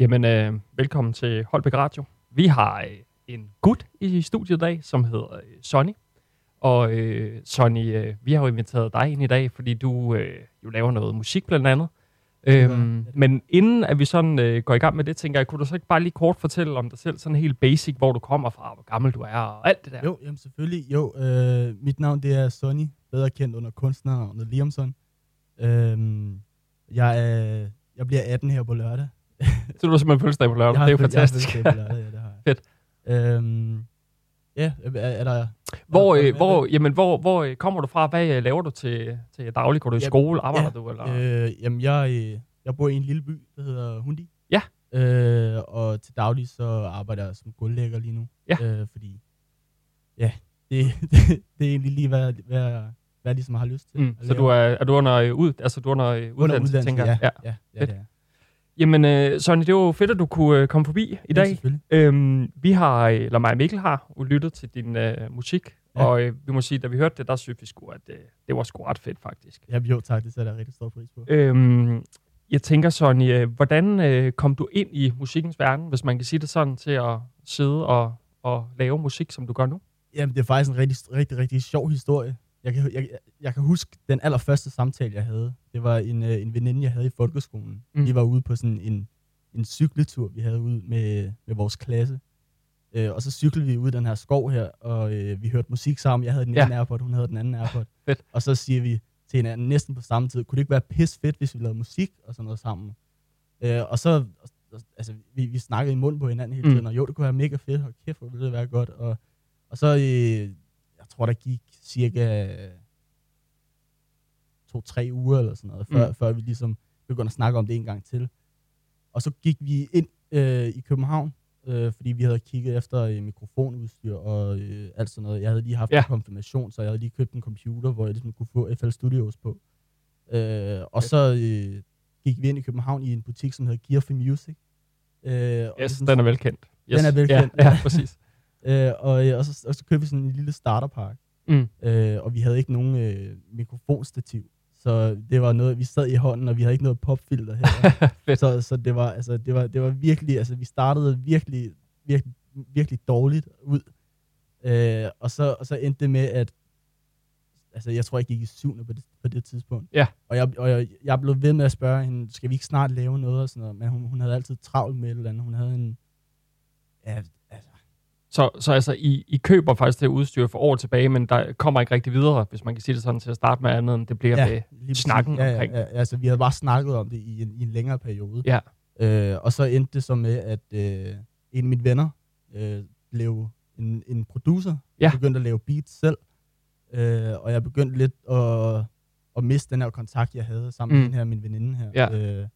Jamen, øh, velkommen til Holbæk Radio. Vi har øh, en gut i studiet i dag, som hedder øh, Sonny. Og øh, Sonny, øh, vi har jo inviteret dig ind i dag, fordi du øh, jo laver noget musik blandt andet. Øhm, det. men inden at vi sådan øh, går i gang med det, tænker jeg, kunne du så ikke bare lige kort fortælle om dig selv, sådan helt basic, hvor du kommer fra, hvor gammel du er og alt det der? Jo, jamen selvfølgelig. Jo, øh, mit navn det er Sonny, bedre kendt under kunstnernavnet Liamson. Øhm, jeg, er, jeg bliver 18 her på lørdag. Så du har simpelthen fødselsdag på lørdag, det er jo fød- jeg har fantastisk. på lørdag, ja, det har jeg. Fedt. Øhm, ja, er, er der... Hvor, er der- øh, hvor, jamen, hvor, hvor øh, kommer du fra? Hvad øh, laver du til, til daglig? Går du i Ja, skole? Arbejder ja, du? Eller? Øh, jamen, jeg, jeg bor i en lille by, der hedder Hundi. Ja. Øh, og til daglig så arbejder jeg som gulvlægger lige nu. Ja. Øh, fordi, ja, det, det, det er egentlig lige, hvad, hvad, hvad jeg ligesom har lyst til. Mm, så du er, er du under, ud, altså, du er under, under uddannelse, uddannelse, tænker ja, jeg? ja, ja, ja, Fedt. det er. Jamen, øh, Sonny, det er jo fedt, at du kunne øh, komme forbi i Ja, dag. selvfølgelig. Øhm, vi har, øh, eller mig og Mikkel har, lyttet til din øh, musik, Ja. og øh, vi må sige, da vi hørte det, der synes vi sgu, at øh, det var sgu ret fedt, faktisk. Ja, jo, tak, det sætter jeg rigtig stor pris på. Øhm, jeg tænker, Sonny, øh, hvordan øh, kom du ind i musikkens verden, hvis man kan sige det sådan, til at sidde og, og lave musik, som du gør nu? Jamen, det er faktisk en rigtig, rigtig, rigtig sjov historie. Jeg kan, jeg, jeg kan huske den allerførste samtale, jeg havde. Det var en, øh, en veninde, jeg havde i folkeskolen. Mm. Mm. Vi var ude på sådan en, en cykletur, vi havde ude med, med vores klasse. Øh, og så cyklede vi ud i den her skov her, og øh, vi hørte musik sammen. Jeg havde den Ja. ene Airpod, hun havde den anden Airpod. Fedt. Og så siger vi til hinanden næsten på samme tid, kunne det ikke være pis fedt, hvis vi lavede musik og sådan noget sammen? Øh, og så, altså, vi, vi snakkede i mund på hinanden hele Mm. tiden, og jo, det kunne være mega fedt, og kæft, hvor ville det være godt. Og, og så, øh, jeg tror, der gik cirka to-tre uger eller sådan noget, før, Mm. før vi ligesom begyndte at snakke om det en gang til. Og så gik vi ind øh, i København, øh, fordi vi havde kigget efter øh, mikrofonudstyr og øh, alt sådan noget. Jeg havde lige haft Ja. en konfirmation, så jeg havde lige købt en computer, hvor jeg ligesom kunne få FL Studios på. Øh, og så øh, gik vi ind i København i en butik, som hedder Gear for Music. Øh, og Yes, ligesom- den er velkendt. Yes. Den er velkendt. Ja, ja præcis. Øh, og, øh, og, så, og så købte vi sådan en lille starterpark. Mm. Øh, og vi havde ikke nogen øh, mikrofonstativ. Så det var noget, vi sad i hånden, og vi havde ikke noget popfilter her. Så så det, var, altså, det, var, det var virkelig, altså vi startede virkelig, virkelig, virkelig dårligt ud. Øh, og, så, og så endte det med, at altså, jeg tror, jeg gik i syvende på det, på det tidspunkt. Ja. Og, jeg, og jeg, jeg blev ved med at spørge hende, skal vi ikke snart lave noget og sådan noget, men hun, hun havde altid travlt med et eller andet. Hun havde en, ja, Så, så altså, I, I køber faktisk det udstyr for år tilbage, men der kommer ikke rigtig videre, hvis man kan sige det sådan, til at starte med andet, end det bliver Ja. præcis. snakken ja, omkring. Ja, ja, altså, vi havde bare snakket om det i en, i en længere periode. Ja. Øh, og så endte det så med, at øh, en af mine venner øh, blev en, en producer. Ja. begyndte at lave beats selv. Øh, og jeg begyndte lidt at, at miste den her kontakt, jeg havde sammen Mm. med den her, min veninde her. Ja. Øh,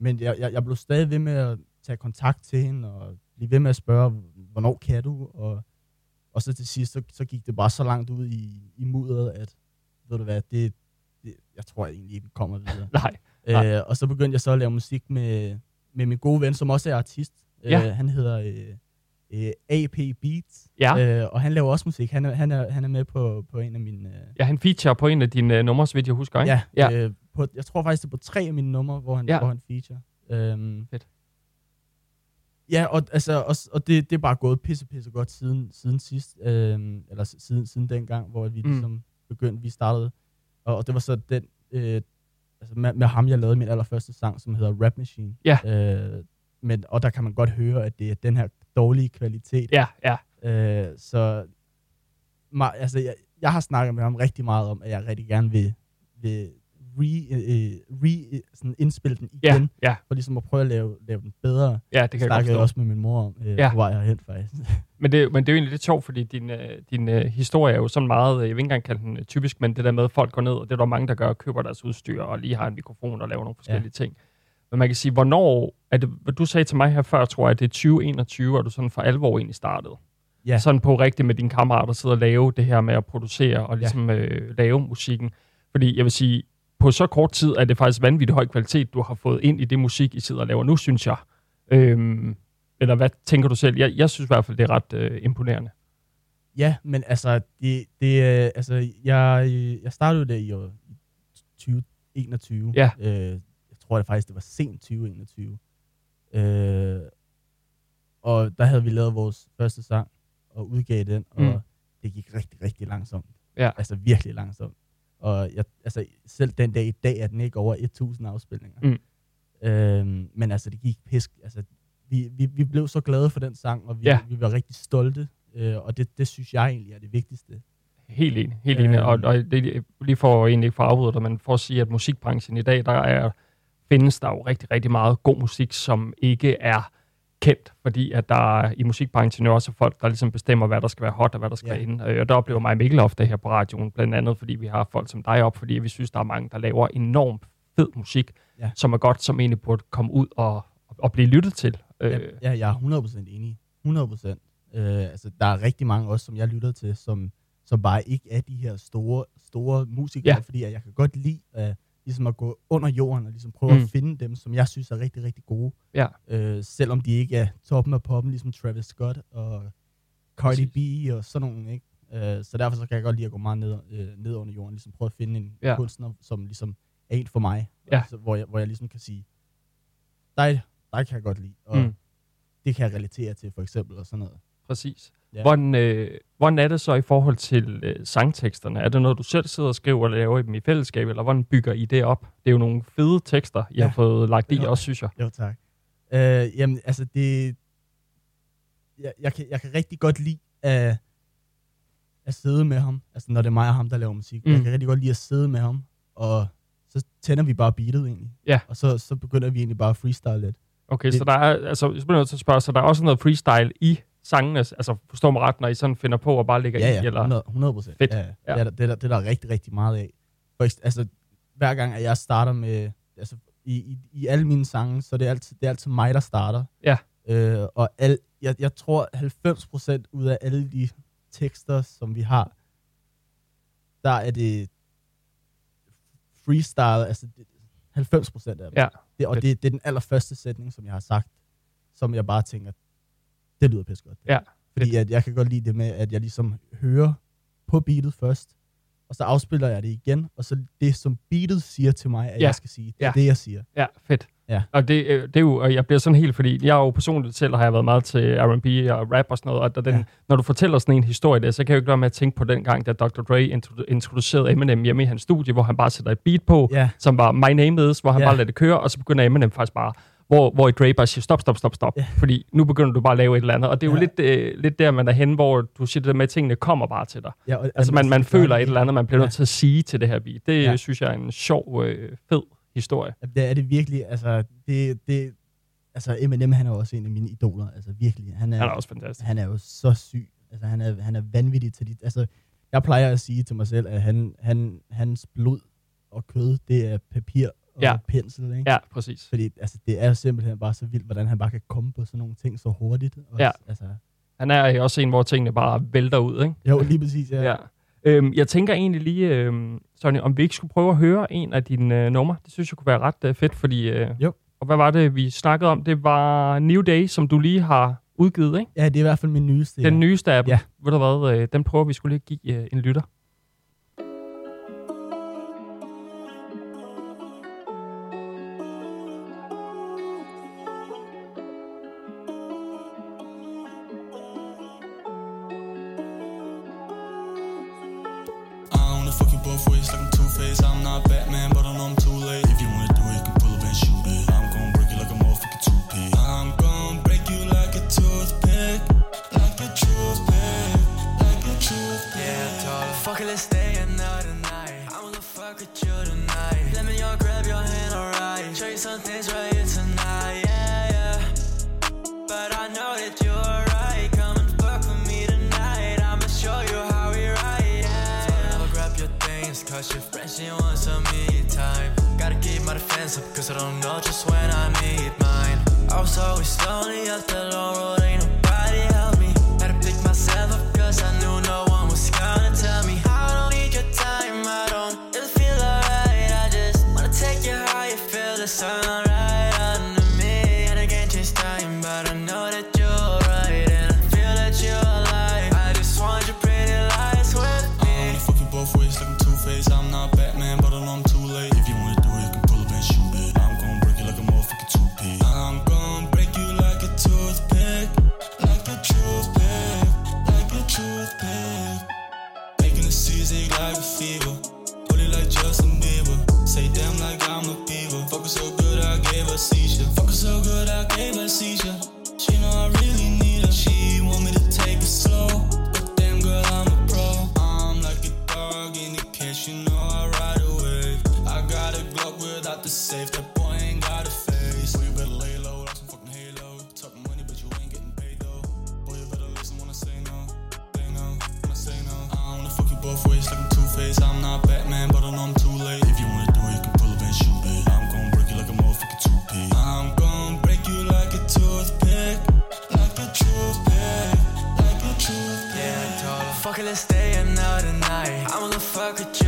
men jeg, jeg, jeg blev stadig ved med at tage kontakt til hende, og blive ved med at spørge, hvornår kan du? Og, og så til sidst, så, så gik det bare så langt ud i, i mudderet, at ved du hvad, det, det, jeg tror egentlig ikke, vi kommer videre. Nej. Nej. Øh, og så begyndte jeg så at lave musik med, med min gode ven, som også er artist. Ja. Øh, han hedder øh, øh, AP Beats, Ja. øh, og han laver også musik. Han er, han er, han er med på, på en af mine... Øh, Ja, han feature på en af dine uh, numre, så vidt jeg husker, ikke? ja, ja. Øh, på, jeg tror faktisk, det er på tre af mine numre, hvor han, ja. hvor han feature. Øhm, Fedt. Ja, og, altså, og, og det, det er bare gået pisse, pisse godt siden, siden sidst, øhm, eller siden, siden dengang, hvor vi Mm. ligesom begyndte, vi startede. Og, og det var så den, øh, altså med, med ham, jeg lavede min allerførste sang, som hedder Rap Machine. Ja. Øh, men, og der kan man godt høre, at det er den her dårlige kvalitet. Ja, ja. Øh, så ma- altså, jeg, jeg har snakket med ham rigtig meget om, at jeg rigtig gerne vil, vil re, øh, re, sådan indspille den Ja, igen, ja, for ligesom at prøve at lave, lave den bedre. ja, det kan jeg godt snakkede jeg også med min mor om, øh, Ja. ja. på vej herhen faktisk. Men det, men det er jo egentlig lidt sjovt, fordi din, øh, din øh, historie er jo sådan meget, øh, jeg vil ikke engang kalde den øh, typisk, men det der med, at folk går ned, og det er der mange, der gør, køber deres udstyr, og lige har en mikrofon og laver nogle forskellige ja. ting. Men man kan sige, hvornår, er det, hvad du sagde til mig her før, tror jeg, at det er 2021, og du sådan for alvor egentlig startede. Ja. Sådan på rigtigt med dine kammerater sidde og lave det her med at producere og ligesom øh, lave musikken. Fordi jeg vil sige, på så kort tid er det faktisk vanvittigt høj kvalitet, du har fået ind i det musik, I sidder og laver nu, synes jeg. Øhm, eller hvad tænker du selv? Jeg, jeg synes i hvert fald, det er ret øh, imponerende. Ja, men altså, det, det, øh, altså jeg, jeg startede der i år 2021. Ja. Øh, jeg tror det faktisk, det var sent 2021. Øh, og der havde vi lavet vores første sang og udgav den, og Mm. det gik rigtig, rigtig langsomt. Ja. Altså virkelig langsomt. Og jeg, altså, selv den dag i dag er den ikke over 1000 afspilninger. Mm. Øhm, men altså, det gik pisk. Altså, vi, vi, vi blev så glade for den sang, og vi, Ja. vi var rigtig stolte. Øh, og det, det synes jeg egentlig er det vigtigste. Helt enig, helt enig. Øhm. Og, og det, lige for egentlig ikke for at afbryde dig, men for at sige, at musikbranchen i dag, der er, findes der jo rigtig, rigtig meget god musik, som ikke er kendt, fordi at der er i musikbranchen jo også er folk, der ligesom bestemmer, hvad der skal være hot og hvad der skal Ja. være inde. Øh, Og der oplever mig Mikkel ofte her på radioen, blandt andet, fordi vi har folk som dig op, fordi vi synes, der er mange, der laver enormt fed musik, Ja. som er godt, som egentlig burde komme ud og, og blive lyttet til. Ja, Øh, ja, jeg er 100% enig. 100%. Øh, altså, der er rigtig mange også, som jeg lytter til, som, som bare ikke er de her store, store musikere, Ja. ja. fordi at jeg kan godt lide uh, ligesom at gå under jorden og ligesom prøve Mm. at finde dem, som jeg synes er rigtig, rigtig gode. Ja. Øh, selvom de ikke er toppen af poppen, ligesom Travis Scott og Cardi Præcis. B og sådan nogle, ikke? Øh, så derfor så kan jeg godt lide at gå meget ned, øh, ned under jorden, ligesom prøve at finde en Ja. kunstner, som ligesom er en for mig. Ja. Altså, hvor, jeg, hvor jeg ligesom kan sige, dig, dig kan jeg godt lide, og mm. det kan jeg relatere til, for eksempel, og sådan noget. Præcis. Ja. Hvordan, øh, hvordan er det så i forhold til øh, sangteksterne? Er det noget, du selv sidder og skriver, eller laver I dem i fællesskab, eller hvordan bygger I det op? Det er jo nogle fede tekster, I ja. Har fået lagt i Ja. også, synes jeg. Jo, tak. Øh, jamen, altså, det... Jeg, jeg, kan, jeg kan rigtig godt lide at, at sidde med ham. Altså, når det er mig og ham, der laver musik. Mm. Jeg kan rigtig godt lide at sidde med ham, og så tænder vi bare beatet egentlig. Ja. Og så, så begynder vi egentlig bare at freestyle lidt. Okay, Det- så der er, altså, jeg bliver nødt til at spørge, så der er også noget freestyle i sangene, altså forstår mig ret, når I sådan finder på og bare lægger Ja, i, ja, eller? 100, 100 procent. Fedt. Ja, Ja. ja. Det, er, der- det, er, der- det er der rigtig, rigtig meget af. For, altså, hver gang, at jeg starter med... Altså, i, i, i alle mine sange, så det er altid, det er altid mig, der starter. Ja. Øh, og al, jeg, jeg tror, 90 procent ud af alle de tekster, som vi har, der er det freestyle, altså det, 90 procent af dem. Ja, det, og det, det er den allerførste sætning, som jeg har sagt, som jeg bare tænker, det lyder pisse godt. Ja, Fordi at jeg kan godt lide det med, at jeg ligesom hører på beatet først, og så afspiller jeg det igen, og så det, som beatet siger til mig, at Ja. jeg skal sige, det er Ja. det, jeg siger. Ja, fedt. Ja. Og det, øh, det er jo, og jeg bliver sådan helt, fordi jeg er jo personligt selv, har jeg været meget til R&B og rap og sådan noget, og der, den, ja. Når du fortæller sådan en historie der, så kan jeg jo ikke være med at tænke på den gang, da Dr. Dre introdu- introducerede Eminem hjemme i hans studie, hvor han bare sætter et beat på, Ja, som var My Name Is, hvor han Ja. bare lader det køre, og så begynder Eminem faktisk bare, hvor, hvor bare siger, stop, stop, stop, stop, Ja. fordi nu begynder du bare at lave et eller andet, og det er jo Ja. lidt, øh, lidt der, man er henne, hvor du siger det der med, at tingene kommer bare til dig. ja og, Altså man, man føler et eller andet, man bliver Ja. nødt til at sige til det her beat. Det Ja. synes jeg er en sjov, øh, fed historie. Ja, Det er det virkelig, altså, det, det, altså Eminem, han er også en af mine idoler, altså virkelig. Han er, Han er også fantastisk. han er jo så syg. Altså, han er, han er vanvittig til de... Altså, jeg plejer at sige til mig selv, at han, han, hans blod og kød, det er papir og Ja. pensel, ikke? Ja, præcis. Fordi altså, det er jo simpelthen bare så vildt, hvordan han bare kan komme på sådan nogle ting så hurtigt. Og, Ja. Altså, Han er også en, hvor tingene bare vælter ud, ikke? jo, lige præcis, ja. Ja. Øhm, jeg tænker egentlig lige, øhm, Sonny, om vi ikke skulle prøve at høre en af dine øh, numre. Det synes jeg kunne være ret øh, fedt, fordi... Øh, Jo. Og hvad var det, vi snakkede om? Det var New Day, som du lige har udgivet, ikke? Ja, det er i hvert fald min nyeste. Den ja. nyeste af dem. Ja. Ved du hvad, øh, den prøver vi skulle lige give øh, en lytter. Up, cause I don't know just when I need mine. I was always lonely up the long road, so good I gave her season. I wanna fuck with you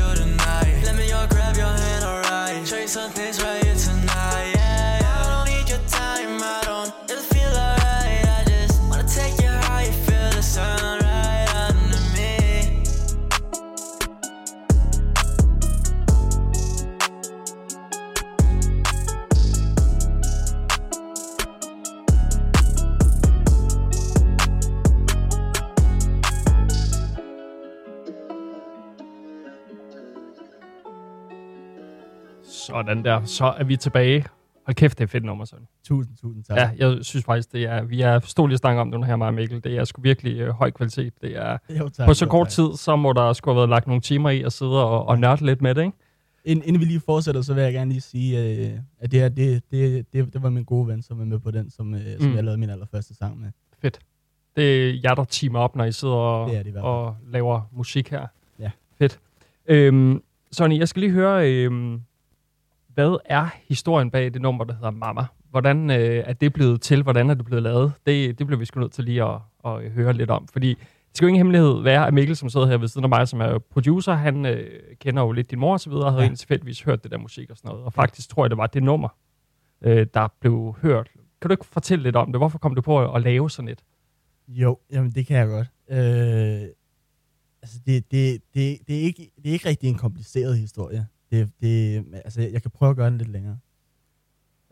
Sådan der. Så er vi tilbage. Hold kæft, det er fedt nummer, sådan. Tusind, tusind tak. Ja, jeg synes faktisk, det er, vi er stod lige og snakke om det nu her, mig og Mikkel. Det er sgu virkelig øh, høj kvalitet. Det er, Jo, tak, på så jo, kort tak. tid, så må der sgu have været lagt nogle timer i at sidde og, og nørde lidt med det, ikke? Ind, inden vi lige fortsætter, så vil jeg gerne lige sige, øh, at det her, det, det, det, det var min gode ven, som er med på den, som, øh, som Mm. jeg lavede min allerførste sang med. Det er jer, der teamer op, når I sidder og, Det det og laver musik her. Ja. Fedt. Øhm, Sonny, jeg skal lige høre, øhm, hvad er historien bag det nummer, der hedder Mama? Hvordan øh, er det blevet til? Hvordan er det blevet lavet? Det, det bliver vi sgu nødt til lige at, at høre lidt om. Fordi det skal jo ingen hemmelighed være, at Mikkel, som sidder her ved siden af mig, som er producer, han øh, kender jo lidt din mor og så videre, og havde Ja. egentlig tilfældigvis hørt det der musik og sådan noget. Og faktisk tror jeg, det var det nummer, øh, der blev hørt. Kan du ikke fortælle lidt om det? Hvorfor kom du på at, lave sådan et? Jo, jamen det kan jeg godt. Øh, altså det, det, det, det, er ikke, det er ikke rigtig en kompliceret historie. Det, det, altså jeg kan prøve at gøre den lidt længere.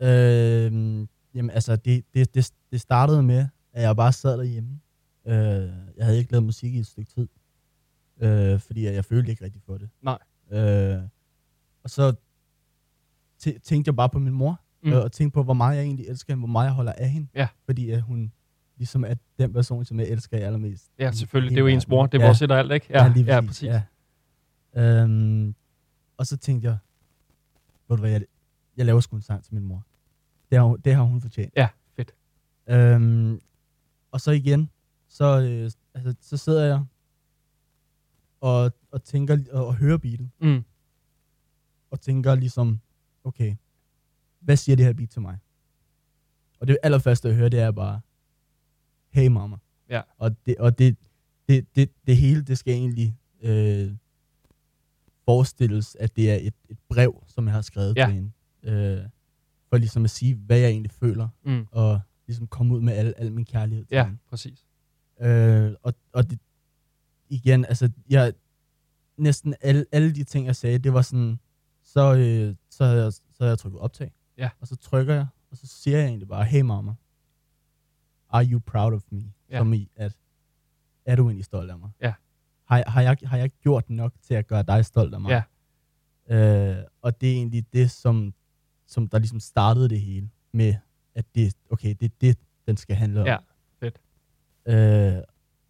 Øh, jamen altså det, det, det, det startede med, at jeg bare sad derhjemme. Øh, jeg havde ikke lavet musik i et stykke tid. Øh, fordi jeg, jeg følte ikke rigtig for det. Nej. Øh, og så tæ- tænkte jeg bare på min mor, Mm. øh, og tænkte på, hvor meget jeg egentlig elsker hende, hvor meget jeg holder af hende. Ja. Fordi at hun ligesom er den person, som jeg elsker allermest. Ja, selvfølgelig. Det er jo ens mor. Det er ja. vores et og alt, ikke? Ja, lige ja, præcis, præcis. Ja. Øhm, og så tænkte jeg, ved du hvad, jeg, jeg laver sgu en sang til min mor. Det har, hun- det har hun fortjent. Ja, fedt. Øhm, og så igen, så, øh, altså, så sidder jeg og, og tænker og, og hører beatet, Mm. og tænker ligesom, okay, hvad siger det her beat til mig? Og det allerførste, jeg hører, det er bare, hey mama. Ja. Og det, og det, det, det, det hele, det skal egentlig øh, forestilles, at det er et, et brev, som jeg har skrevet Ja. til hende. Øh, for ligesom at sige, hvad jeg egentlig føler, Mm. og ligesom komme ud med al, al min kærlighed til Ja, hende. præcis. Øh, og, og det, igen, altså, jeg, næsten alle, alle de ting, jeg sagde, det var sådan, så, øh, så, havde jeg, så havde jeg trykket optag. Ja. Og så trykker jeg, og så siger jeg egentlig bare, hey mama, are you proud of me? Ja. Som i, at, er du egentlig stolt af mig? Ja. Har, har, jeg, har jeg gjort nok til at gøre dig stolt af mig? Ja. Øh, og det er egentlig det, som, som der ligesom startede det hele med, at det, okay, det er det, den skal handle om. Ja, fedt. Øh,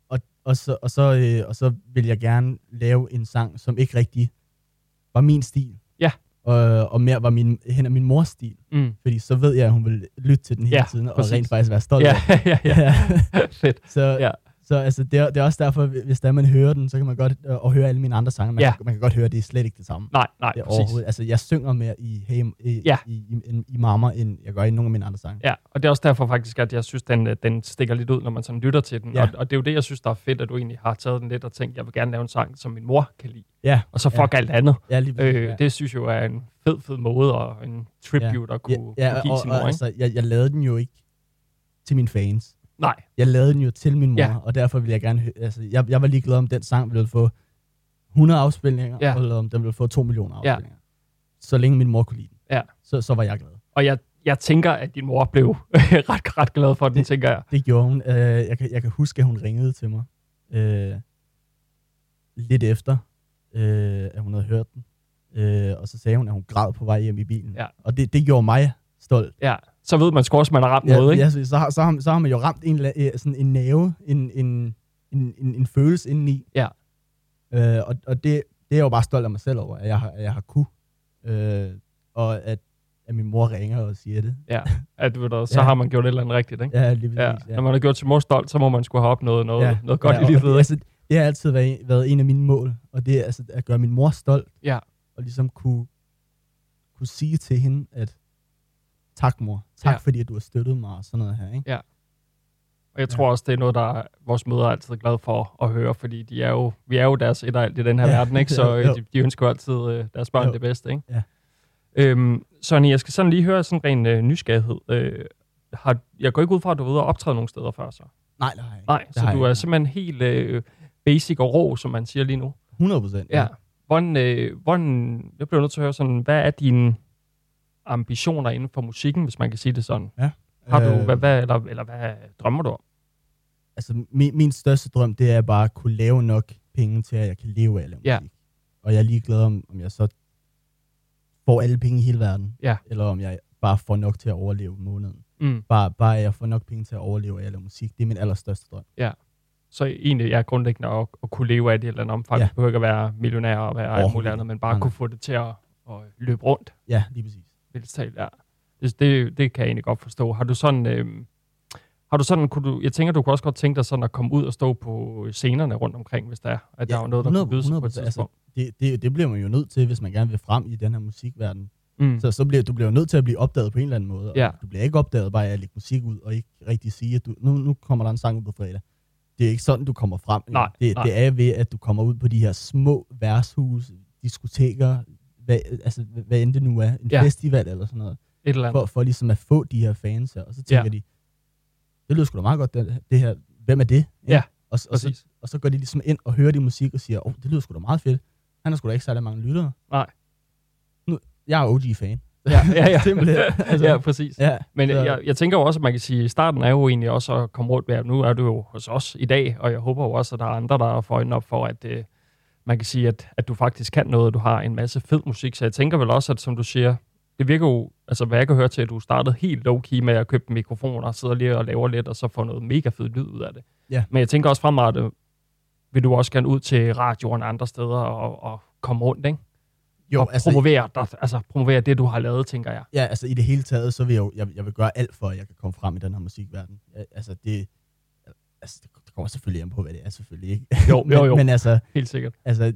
og, og, så, og, så, øh, og så vil jeg gerne lave en sang, som ikke rigtig var min stil. Ja. Og, og mere var min, hen af min mors stil. Mm. Fordi så ved jeg, at hun vil lytte til den hele Ja, tiden, og præcis. rent faktisk være stolt Ja, af ja, ja. den. fedt. så, Ja. Så altså, det, er, det er også derfor, hvis der man hører den, så kan man godt øh, og høre alle mine andre sange. Man, Ja. kan, man kan godt høre, at det er slet ikke det samme. Nej, nej, Det er præcis. overhovedet. Altså, jeg synger mere i, hey, i, Ja. i, i, i, Mama, end jeg gør i nogle af mine andre sange. Ja, og det er også derfor faktisk, at jeg synes, den, øh, den stikker lidt ud, når man sådan lytter til den. Ja. Og, og det er jo det, jeg synes, der er fedt, at du egentlig har taget den lidt og tænkt, jeg vil gerne lave en sang, som min mor kan lide. Ja, Og så fuck alt andet. ja lige Øh, ja. Det synes jeg jo er en fed, fed måde og en tribute at kunne, ja, kunne give og, sin og, mor. Ikke? altså, jeg, jeg lavede den jo ikke til mine fans. Nej, Jeg lavede den jo til min mor, Ja. ja. og derfor ville jeg gerne høre, altså, jeg, jeg var ligeglad om den sang ville få 100 afspilninger, Ja. ja. eller om den ville få 2 millioner Ja. afspilninger. Så længe min mor kunne lide den, Ja. så, så var jeg glad. og jeg, jeg tænker, at din mor blev ret, ret glad for den, Det- tænker jeg. Det gjorde hun. Øh, jeg, kan, jeg kan huske, at hun ringede til mig øh, lidt efter, øh, at hun havde hørt den. Øh, og så sagde hun, at hun græd på vej hjem i bilen. Ja. Og det, det gjorde mig stolt. Ja, så ved man sgu også, man har ramt noget, ikke? Ja, så, så, har, så, har, så har man jo ramt en, øh, sådan en nerve, en, en, en, en, en følelse indeni. Ja. Øh, og og det, det er jeg jo bare stolt af mig selv over, at jeg har, at jeg har kunne. Øh, og at, at min mor ringer og siger det. Ja, at, ved du, så Ja. har man gjort et eller andet rigtigt, ikke? Ja, lige Ja. præcis. Når man har gjort sin mor stolt, så må man skulle have opnået noget, ja. noget godt ja, i livet. ikke? altså, det har altid været, været en af mine mål, og det er altså at gøre min mor stolt. Ja. Og ligesom kunne, kunne sige til hende, at tak mor, tak Ja. ja. fordi at du har støttet mig og sådan noget her. Ikke? Og jeg tror også, det er noget, der er vores mødre er altid glade for at høre, fordi de er jo, vi er jo deres et alt i den her Ja. verden, ikke? så Jo, øh, jo. de, de ønsker jo altid øh, deres børn Jo. det bedste. Ikke? Ja. Øhm, Sonny, jeg skal sådan lige høre sådan en øh, nysgerrighed. Øh, har, jeg går ikke ud fra, at du er ude og optræde nogle steder før, så? Nej, det har jeg ikke. Nej, Det så du er ikke. simpelthen helt øh, basic og rå, som man siger lige nu. 100 procent. Ja. Hvordan, øh, hvordan, jeg bliver nødt til at høre sådan, hvad er dine ambitioner inden for musikken, hvis man kan sige det sådan? Har du, Øh, hvad, hvad, eller, eller hvad drømmer du om? Altså, min, min største drøm, det er bare at kunne lave nok penge til, at jeg kan leve af at lave Ja. musik. Og jeg er ligeglad om, om jeg så får alle penge i hele verden, Ja. eller om jeg bare får nok til at overleve måneden. Mm. Bare, bare at jeg får nok penge til at overleve af at lave musik, det er min allerstørste drøm. Så egentlig er grundlæggende at, at kunne leve af det i et eller andet omfang. Ja. Ja. Du behøver ikke at være millionær og være alt muligt andet, men bare kunne få det til at, at løbe rundt. Ja, lige præcis. Vildt talt, ja. Det, det, det kan jeg egentlig godt forstå. Har du sådan... Øh, har du sådan, kunne du, jeg tænker, du kunne også godt tænke dig sådan at komme ud og stå på scenerne rundt omkring, hvis der er, at der er noget, der 100 kunne byde sig på et 100%, tidspunkt. det, det, det bliver man jo nødt til, hvis man gerne vil frem i den her musikverden. Mm. Så, så bliver, du bliver nødt til at blive opdaget på en eller anden måde. Ja. Du bliver ikke opdaget bare af at lægge musik ud, og ikke rigtig sige, at du, nu, nu kommer der en sang ud på fredag. Det er ikke sådan, du kommer frem. Nej, det, nej. det er ved, at du kommer ud på de her små værtshus, diskoteker, hvad, altså, hvad end det nu er, en Ja. ja. festival eller sådan noget, Et eller andet. for, for ligesom at få de her fans her. Og så tænker Ja. de, det lyder sgu da meget godt, det, det her. Hvem er det? Ikke? Ja, og, og, så, og så går de ligesom ind og hører de musik og siger, åh, oh, det lyder sgu da meget fedt. Han har sgu da ikke særlig mange lyttere. Nej. Nu, jeg er OG-fan. Ja, ja, ja. Simpelthen. Altså, ja, præcis. Ja, Men så- jeg, jeg tænker jo også, at man kan sige, at starten er jo egentlig også at komme rundt med, at nu er du jo hos os i dag, og jeg håber jo også, at der er andre, der får øjnene op for, at øh, man kan sige, at, at du faktisk kan noget, og du har en masse fed musik. Så jeg tænker vel også, at som du siger, det virker jo, altså hvad jeg kan høre til, at du startede helt low-key med at købe en mikrofon og sidder lige og laver lidt, og så får noget mega fed lyd ud af det. Ja. Men jeg tænker også fremadrettet, vil du også gerne ud til radioen og andre steder og, og komme rundt, ikke? Jo, og altså, promovere, der, altså promovere det, du har lavet, tænker jeg. ja, altså i det hele taget, så vil jeg jo, jeg, jeg vil gøre alt for, at jeg kan komme frem i den her musikverden. Altså det, altså det kommer selvfølgelig an på, hvad det er, selvfølgelig ikke. Jo, men, jo, jo. Men altså, Helt sikkert. altså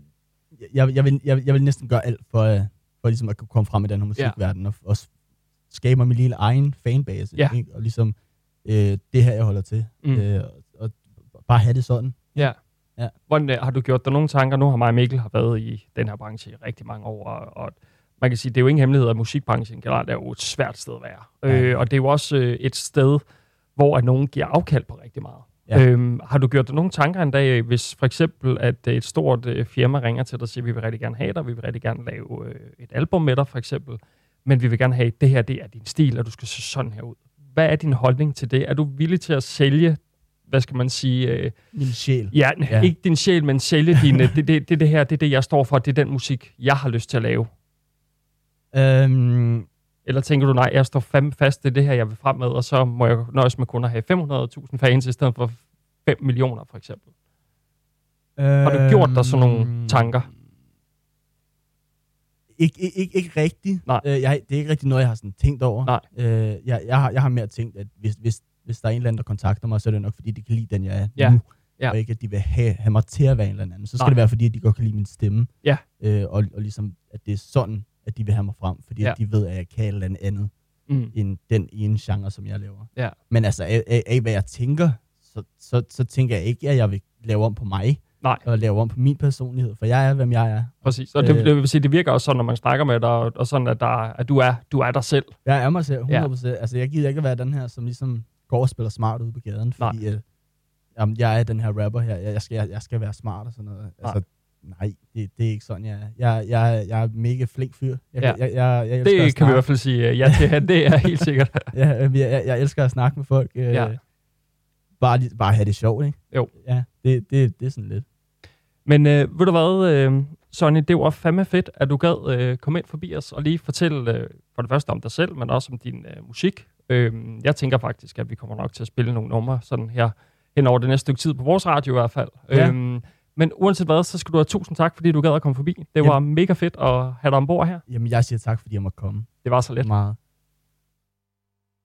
jeg, jeg, vil, jeg, jeg vil næsten gøre alt for, øh, for ligesom at kunne komme frem i den her musikverden, og, og skabe mig min lille egen fanbase, Ja. ikke? og ligesom øh, det her, jeg holder til. Mm. Øh, og, og bare have det sådan. Ja. Ja. Hvordan, øh, har du gjort dig nogle tanker? Nu har mig og Mikkel har været i den her branche i rigtig mange år, og, og man kan sige, det er jo ingen hemmelighed, at musikbranchen generelt er jo et svært sted at være. Ja. Øh, og det er jo også øh, et sted, hvor at nogen giver afkald på rigtig meget. Ja. Øhm, har du gjort dig nogle tanker en dag, hvis for eksempel, at et stort øh, firma ringer til dig og siger, vi vil rigtig gerne have dig, vi vil rigtig gerne lave øh, et album med dig, for eksempel, men vi vil gerne have, det her det er din stil, og du skal se sådan her ud. Hvad er din holdning til det? Er du villig til at sælge, hvad skal man sige, øh, Min sjæl. Ja, Ja. ikke din sjæl, men sælge din, øh, det, det, det, det her, det er det, jeg står for, det er den musik, jeg har lyst til at lave. Øhm, Eller tænker du, nej, jeg står fandme fast, det er det her, jeg vil frem med, og så må jeg nøjes med kun at have 500.000 fans i stedet for 5 millioner, for eksempel. Har du gjort dig sådan Øhm, nogle tanker? Ikke, ikke, ikke, rigtigt. Nej. Øh, jeg, det er ikke rigtig noget, jeg har sådan tænkt over. Nej. Øh, jeg, jeg, har, jeg har mere tænkt, at hvis, hvis, hvis der er en eller anden, der kontakter mig, så er det nok, fordi de kan lide den, jeg er Ja. nu. Ja. Og ikke, at de vil have, have mig til at være en eller anden. Så skal Nej. det være, fordi at de godt kan lide min stemme. Ja. Øh, og, og ligesom, at det er sådan, at de vil have mig frem. Fordi Ja. at de ved, at jeg kan et eller andet andet, Mm. end den ene genre, som jeg laver. Ja. Men altså, af, af, af hvad jeg tænker, så, så, så tænker jeg ikke, at jeg vil lave om på mig. Nej. Og lave om på min personlighed. For jeg er, hvem jeg er. Præcis. Og det, Øh. det vil sige, det virker også sådan, når man snakker med dig, og, og sådan, at, der, at du, er, du er dig selv. Jeg er mig selv, 100%. Ja. Altså, jeg gider ikke at være den her, som ligesom går og spiller smart ude på gaden, fordi øh, jamen, jeg er den her rapper her. Jeg, jeg, skal, jeg, jeg skal være smart og sådan noget. Altså, nej, det, det er ikke sådan, jeg er. Jeg, jeg, jeg er mega flink fyr. Jeg, Ja. jeg, jeg, jeg, jeg Det kan vi i hvert fald sige øh, ja til. Det er helt sikkert. Ja, jeg, jeg, jeg elsker at snakke med folk. Øh, Ja. bare, bare have det sjovt, ikke? Jo. Ja, det, det, det er sådan lidt. Men øh, ved du hvad, øh, Sonny, det var fandme fedt, at du gad øh, komme ind forbi os og lige fortælle øh, for det første om dig selv, men også om din øh, musik. Øh, jeg tænker faktisk, at vi kommer nok til at spille nogle numre sådan her hen over det næste stykke tid på vores radio i hvert fald. Ja. Øhm, men uanset hvad, så skal du have tusind tak, fordi du gad at komme forbi. Det var mega fedt at have dig ombord her. Jamen, jeg siger tak, fordi jeg måtte komme. Det var så let. Meget.